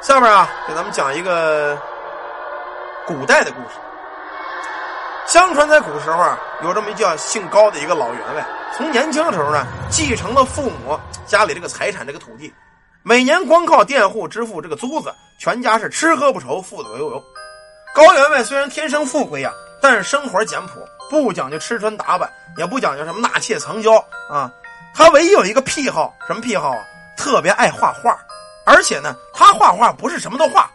下面啊，给咱们讲一个古代的故事。相传在古时候啊，有这么一叫姓高的一个老员外，从年轻的时候呢，继承了父母家里这个财产，这个土地，每年光靠佃户支付这个租子，全家是吃喝不愁，富得悠悠。高员外虽然天生富贵呀，但是生活简朴，不讲究吃穿打扮，也不讲究什么纳妾藏娇啊。他唯一有一个癖好，什么癖好啊？特别爱画画，而且呢，他画画不是什么都画，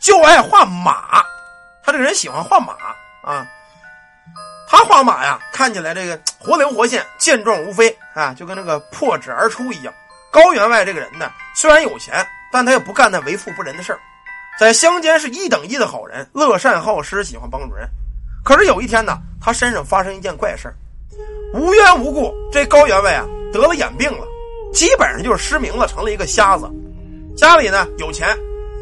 就爱画马。他这个人喜欢画马啊。他画马呀，看起来这个活灵活现、健壮无非啊，就跟那个破纸而出一样。高员外这个人呢，虽然有钱，但他也不干那为富不仁的事儿，在乡间是一等一的好人，乐善好施，喜欢帮助人。可是有一天呢，他身上发生一件怪事无缘无故，这高员外啊得了眼病了，基本上就是失明了，成了一个瞎子。家里呢有钱，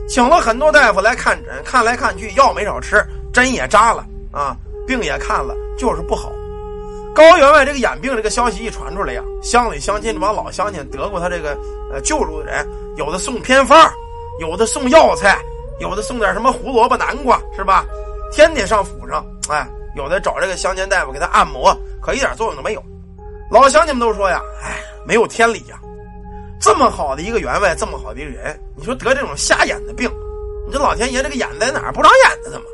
请了很多大夫来看诊，看来看去药没少吃，针也扎了啊。病也看了，就是不好。高员外这个眼病这个消息一传出来呀，乡里乡亲这帮老乡亲得过他这个呃救助的人，有的送偏方，有的送药材，有的送点什么胡萝卜、南瓜，是吧？天天上府上，哎，有的找这个乡间大夫给他按摩，可一点作用都没有。老乡亲们都说呀，哎，没有天理呀！这么好的一个员外，这么好的一个人，你说得这种瞎眼的病，你这老天爷这个眼在哪儿？不长眼子的吗？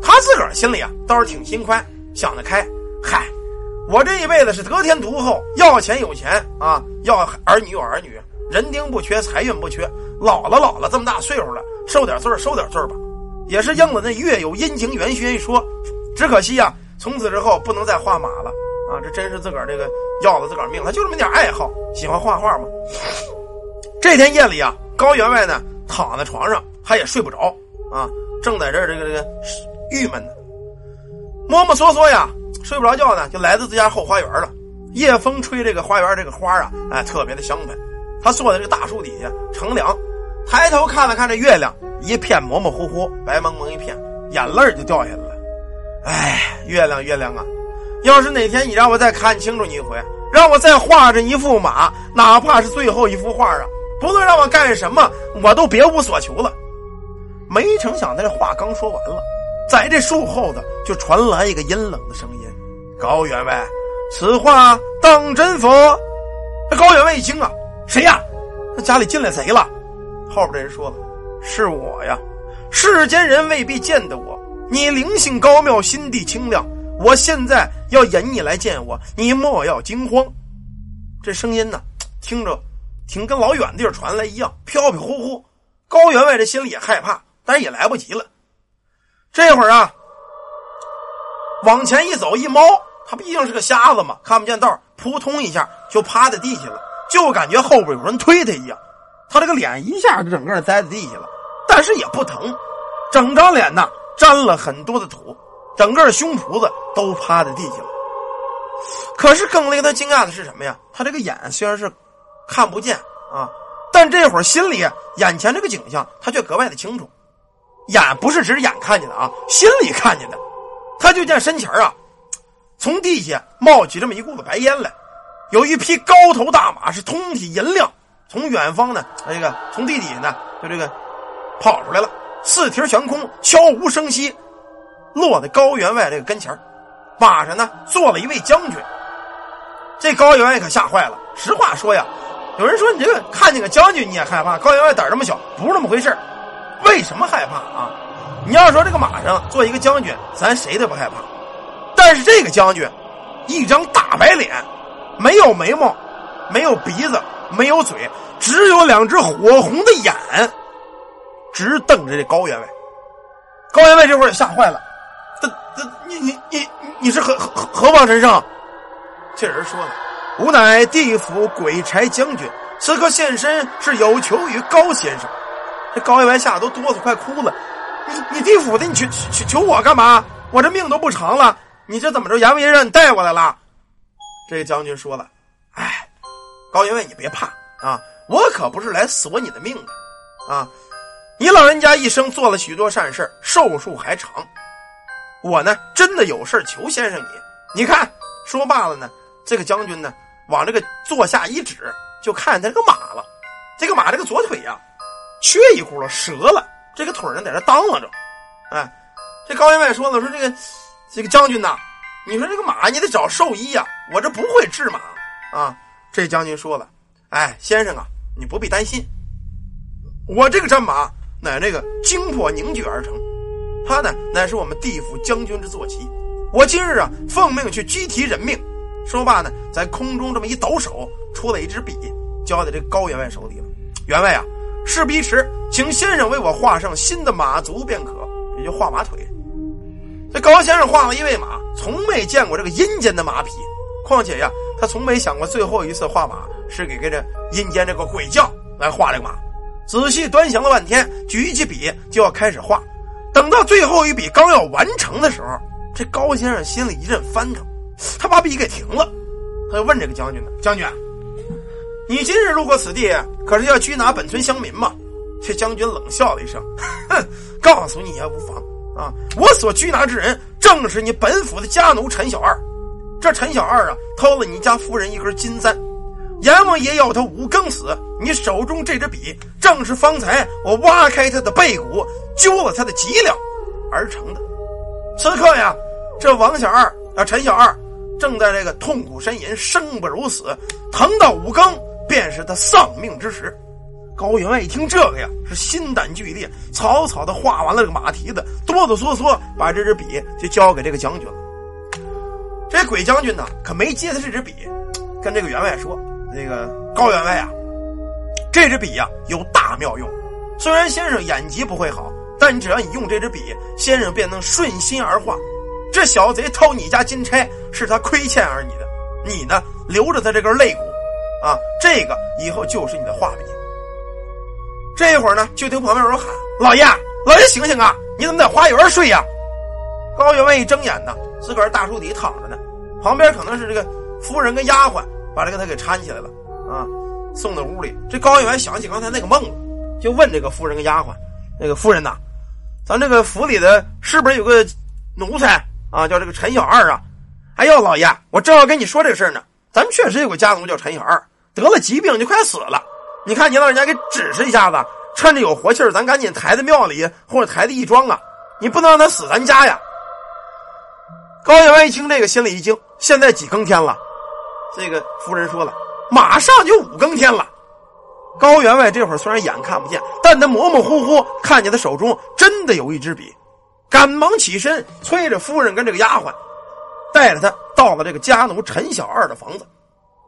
他自个儿心里啊倒是挺心宽，想得开。嗨，我这一辈子是得天独厚，要钱有钱啊，要儿女有儿女，人丁不缺，财运不缺。老了老了，这么大岁数了，受点罪受点罪吧。也是应了那月有阴晴圆缺一说。只可惜呀，从此之后不能再画马了啊！这真是自个儿这个要了自个儿命。他就这么点爱好，喜欢画画嘛。这天夜里啊，高员外呢躺在床上，他也睡不着啊，正在这儿这个这个。郁闷呢，摸摸索索呀，睡不着觉呢，就来到自家后花园了。夜风吹这个花园这个花啊，哎，特别的香喷。他坐在这个大树底下乘凉，抬头看了看这月亮，一片模模糊糊，白蒙蒙一片，眼泪就掉下来了。哎，月亮月亮啊，要是哪天你让我再看清楚你一回，让我再画着一幅马，哪怕是最后一幅画啊，不论让我干什么，我都别无所求了。没成想，他这话刚说完了。在这树后头，就传来一个阴冷的声音：“高员外，此话当真否？”高员外一惊啊，“谁呀？那家里进来贼了？”后边这人说了：“是我呀，世间人未必见得我。你灵性高妙，心地清亮，我现在要引你来见我，你莫要惊慌。”这声音呢，听着挺跟老远地儿传来一样，飘飘忽忽。高员外这心里也害怕，但也来不及了。这会儿啊，往前一走，一猫，他毕竟是个瞎子嘛，看不见道，扑通一下就趴在地下了，就感觉后边有人推他一样，他这个脸一下整个栽在地下了，但是也不疼，整张脸呐沾了很多的土，整个胸脯子都趴在地下了。可是更令他惊讶的是什么呀？他这个眼虽然是看不见啊，但这会儿心里眼前这个景象，他却格外的清楚。眼不是只眼看见的啊，心里看见的。他就见身前啊，从地下冒起这么一股子白烟来，有一匹高头大马是通体银亮，从远方呢，这个从地底下呢，就这个跑出来了，四蹄悬空，悄无声息，落在高员外这个跟前马上呢坐了一位将军。这高员外可吓坏了。实话说呀，有人说你这个看见个将军你也害怕，高员外胆儿这么小，不是那么回事为什么害怕啊？你要说这个马上坐一个将军，咱谁都不害怕。但是这个将军，一张大白脸，没有眉毛，没有鼻子，没有嘴，只有两只火红的眼，直瞪着这高员外。高员外这会儿也吓坏了，你你你你是何何何方神圣？这人说了：“吾乃地府鬼差将军，此刻现身是有求于高先生。”这高员外吓得都哆嗦，快哭了。你你地府的，你求求求我干嘛？我这命都不长了，你这怎么着？阎王爷让你带过来了？这个将军说了：“哎，高员外你别怕啊，我可不是来索你的命的啊！你老人家一生做了许多善事，寿数还长。我呢，真的有事求先生你。你看，说罢了呢，这个将军呢，往这个坐下一指，就看见他这个马了。这个马这个左腿呀。”缺一轱辘折了，这个腿呢在这当啷着。哎，这高员外说了，说这个这个将军呐，你说这个马你得找兽医呀，我这不会治马啊。这将军说了，哎，先生啊，你不必担心，我这个战马乃那个精魄凝聚而成，他呢乃是我们地府将军之坐骑。我今日啊奉命去拘提人命。说罢呢，在空中这么一抖手，出了一支笔，交在这高员外手里了。员外啊，事不宜迟，请先生为我画上新的马足便可，也就画马腿。这高先生画了一位马，从没见过这个阴间的马匹，况且呀，他从没想过最后一次画马是给给这阴间这个鬼将来画这个马。仔细端详了半天，举起笔就要开始画。等到最后一笔刚要完成的时候，这高先生心里一阵翻腾。他把笔给停了，他就问这个将军呢：“将军，你今日路过此地，可是要拘拿本村乡民吗？”这将军冷笑了一声：“哼，告诉你也无妨啊！我所拘拿之人，正是你本府的家奴陈小二。这陈小二啊，偷了你家夫人一根金簪，阎王爷要他五更死。你手中这支笔，正是方才我挖开他的背骨，揪了他的脊梁而成的。此刻呀，这王小二啊，陈小二。”正在这个痛苦呻吟、生不如死，疼到五更，便是他丧命之时。高员外一听这个呀，是心胆俱裂，草草的画完了这个马蹄子，哆哆嗦嗦把这支笔就交给这个将军了。这鬼将军呢，可没接他这支笔，跟这个员外说：“那个高员外啊，这支笔呀有大妙用。虽然先生眼疾不会好，但只要你用这支笔，先生便能顺心而化。”这小贼偷你家金钗，是他亏欠而你的，你呢留着他这根肋骨，啊，这个以后就是你的画笔。这一会儿呢，就听旁边有人喊：“老爷，老爷醒醒啊！你怎么在花园睡呀？”高员外一睁眼呢，自个儿大树底躺着呢，旁边可能是这个夫人跟丫鬟把这个他给搀起来了，啊，送到屋里。这高员外想起刚才那个梦，就问这个夫人跟丫鬟：“那个夫人呐，咱这个府里的是不是有个奴才？”啊，叫这个陈小二啊！哎呦，老爷，我正要跟你说这事儿呢。咱们确实有个家奴叫陈小二，得了疾病就快死了。你看，你老人家给指示一下子，趁着有活气儿，咱赶紧抬到庙里或者抬到义庄啊！你不能让他死咱家呀！高员外一听这个，心里一惊。现在几更天了？这个夫人说了，马上就五更天了。高员外这会儿虽然眼看不见，但他模模糊糊看见他手中真的有一支笔。赶忙起身，催着夫人跟这个丫鬟，带着他到了这个家奴陈小二的房子。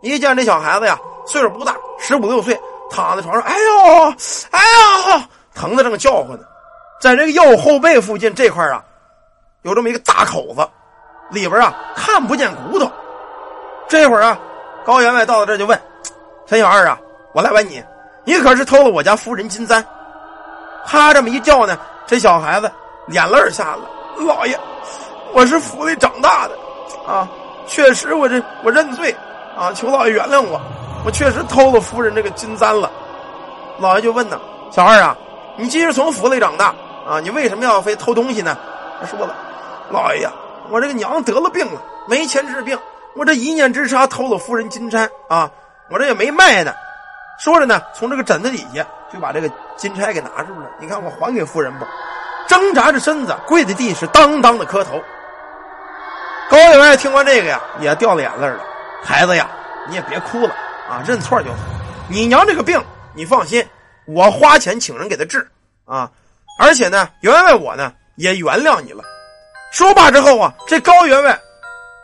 一见这小孩子呀，岁数不大，十五六岁，躺在床上，哎呦，哎呦，疼的正叫唤呢。在这个右后背附近这块啊，有这么一个大口子，里边啊看不见骨头。这会儿啊，高员外到了这就问陈小二啊：“我来问你，你可是偷了我家夫人金簪？”他这么一叫呢，这小孩子。眼泪下了，老爷，我是府里长大的，啊，确实我这我认罪，啊，求老爷原谅我，我确实偷了夫人这个金簪了。老爷就问呢，小二啊，你既是从府里长大，啊，你为什么要非偷东西呢？他说了，老爷呀，我这个娘得了病了，没钱治病，我这一念之差偷了夫人金钗，啊，我这也没卖呢。说着呢，从这个枕头底下就把这个金钗给拿出来了，你看我还给夫人不？挣扎着身子跪在地，是当当的磕头。高员外听完这个呀，也掉了眼泪了。孩子呀，你也别哭了啊，认错就好。你娘这个病，你放心，我花钱请人给她治啊。而且呢，员外我呢也原谅你了。说罢之后啊，这高员外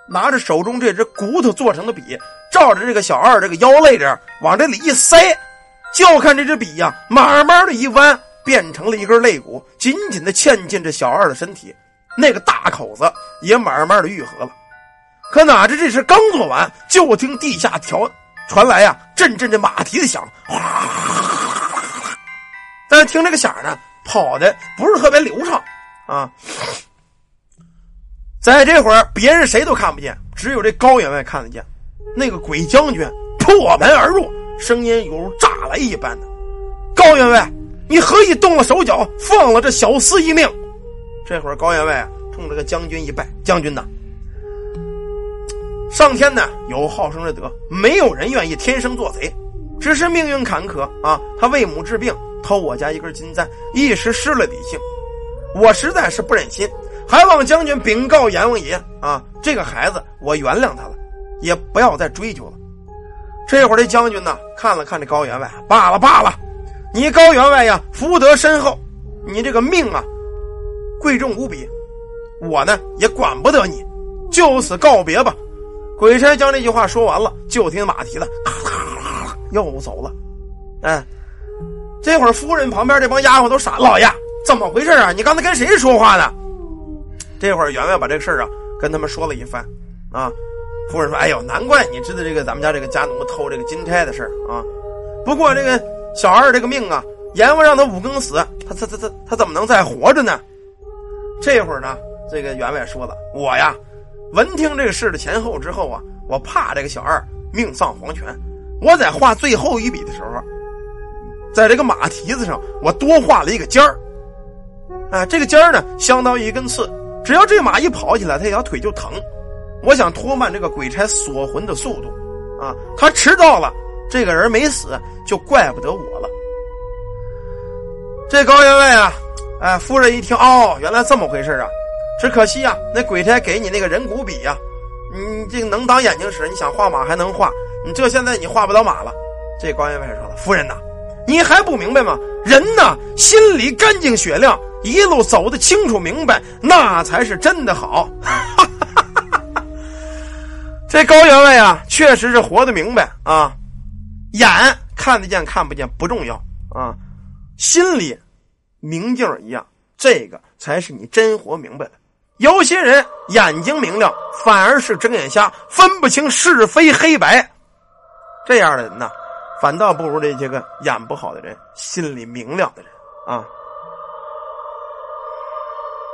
拿着手中这只骨头做成的笔，照着这个小二这个腰肋这往这里一塞，就看这支笔呀，慢慢的一弯。变成了一根肋骨，紧紧的嵌进这小二的身体，那个大口子也慢慢的愈合了。可哪知这事刚做完，就听地下条传来呀阵阵的马蹄的响，哗！但是听这个响呢，跑的不是特别流畅啊。在这会儿，别人谁都看不见，只有这高员外看得见。那个鬼将军破门而入，声音犹如炸雷一般的，高员外。你何以动了手脚，放了这小厮一命？这会儿高员外，冲这个将军一拜：“将军呐，上天呢有好生之德，没有人愿意天生做贼。只是命运坎坷啊，他为母治病，偷我家一根金簪，一时失了理性。我实在是不忍心，还望将军禀告阎王爷啊！这个孩子我原谅他了，也不要再追究了。这会儿这将军呢，看了看这高员外，罢了罢了，你高员外呀，福德深厚，你这个命啊，贵重无比，我呢也管不得你，就此告别吧。鬼差将这句话说完了，就听马蹄子咔咔又走了。哎，这会儿夫人旁边这帮丫鬟都傻，老爷。怎么回事啊？你刚才跟谁说话呢？这会儿员外把这个事儿啊跟他们说了一番，啊，夫人说：“哎呦，难怪你知道这个咱们家这个家奴偷这个金钗的事儿啊。不过这个小二这个命啊，阎王让他五更死，他他他他他怎么能再活着呢？”这会儿呢，这个员外说了：“我呀，闻听这个事的前后之后啊，我怕这个小二命丧黄泉，我在画最后一笔的时候，在这个马蹄子上我多画了一个尖儿。”啊，这个尖儿呢，相当于一根刺，只要这马一跑起来，他一条腿就疼。我想拖慢这个鬼差锁魂的速度，啊，他迟到了，这个人没死，就怪不得我了。这高员外啊，哎，夫人一听，哦，原来这么回事啊，只可惜啊，那鬼差给你那个人骨笔呀，你这个能当眼睛使，你想画马还能画，你这现在你画不了马了。这高员外说了，夫人呐，你还不明白吗？人呐，心里干净雪亮。一路走得清楚明白，那才是真的好。这高员外啊，确实是活得明白啊，眼看得见看不见不重要啊，心里明镜一样，这个才是你真活明白的。有些人眼睛明亮，反而是睁眼瞎，分不清是非黑白。这样的人呢，反倒不如这些个眼不好的人，心里明亮的人啊。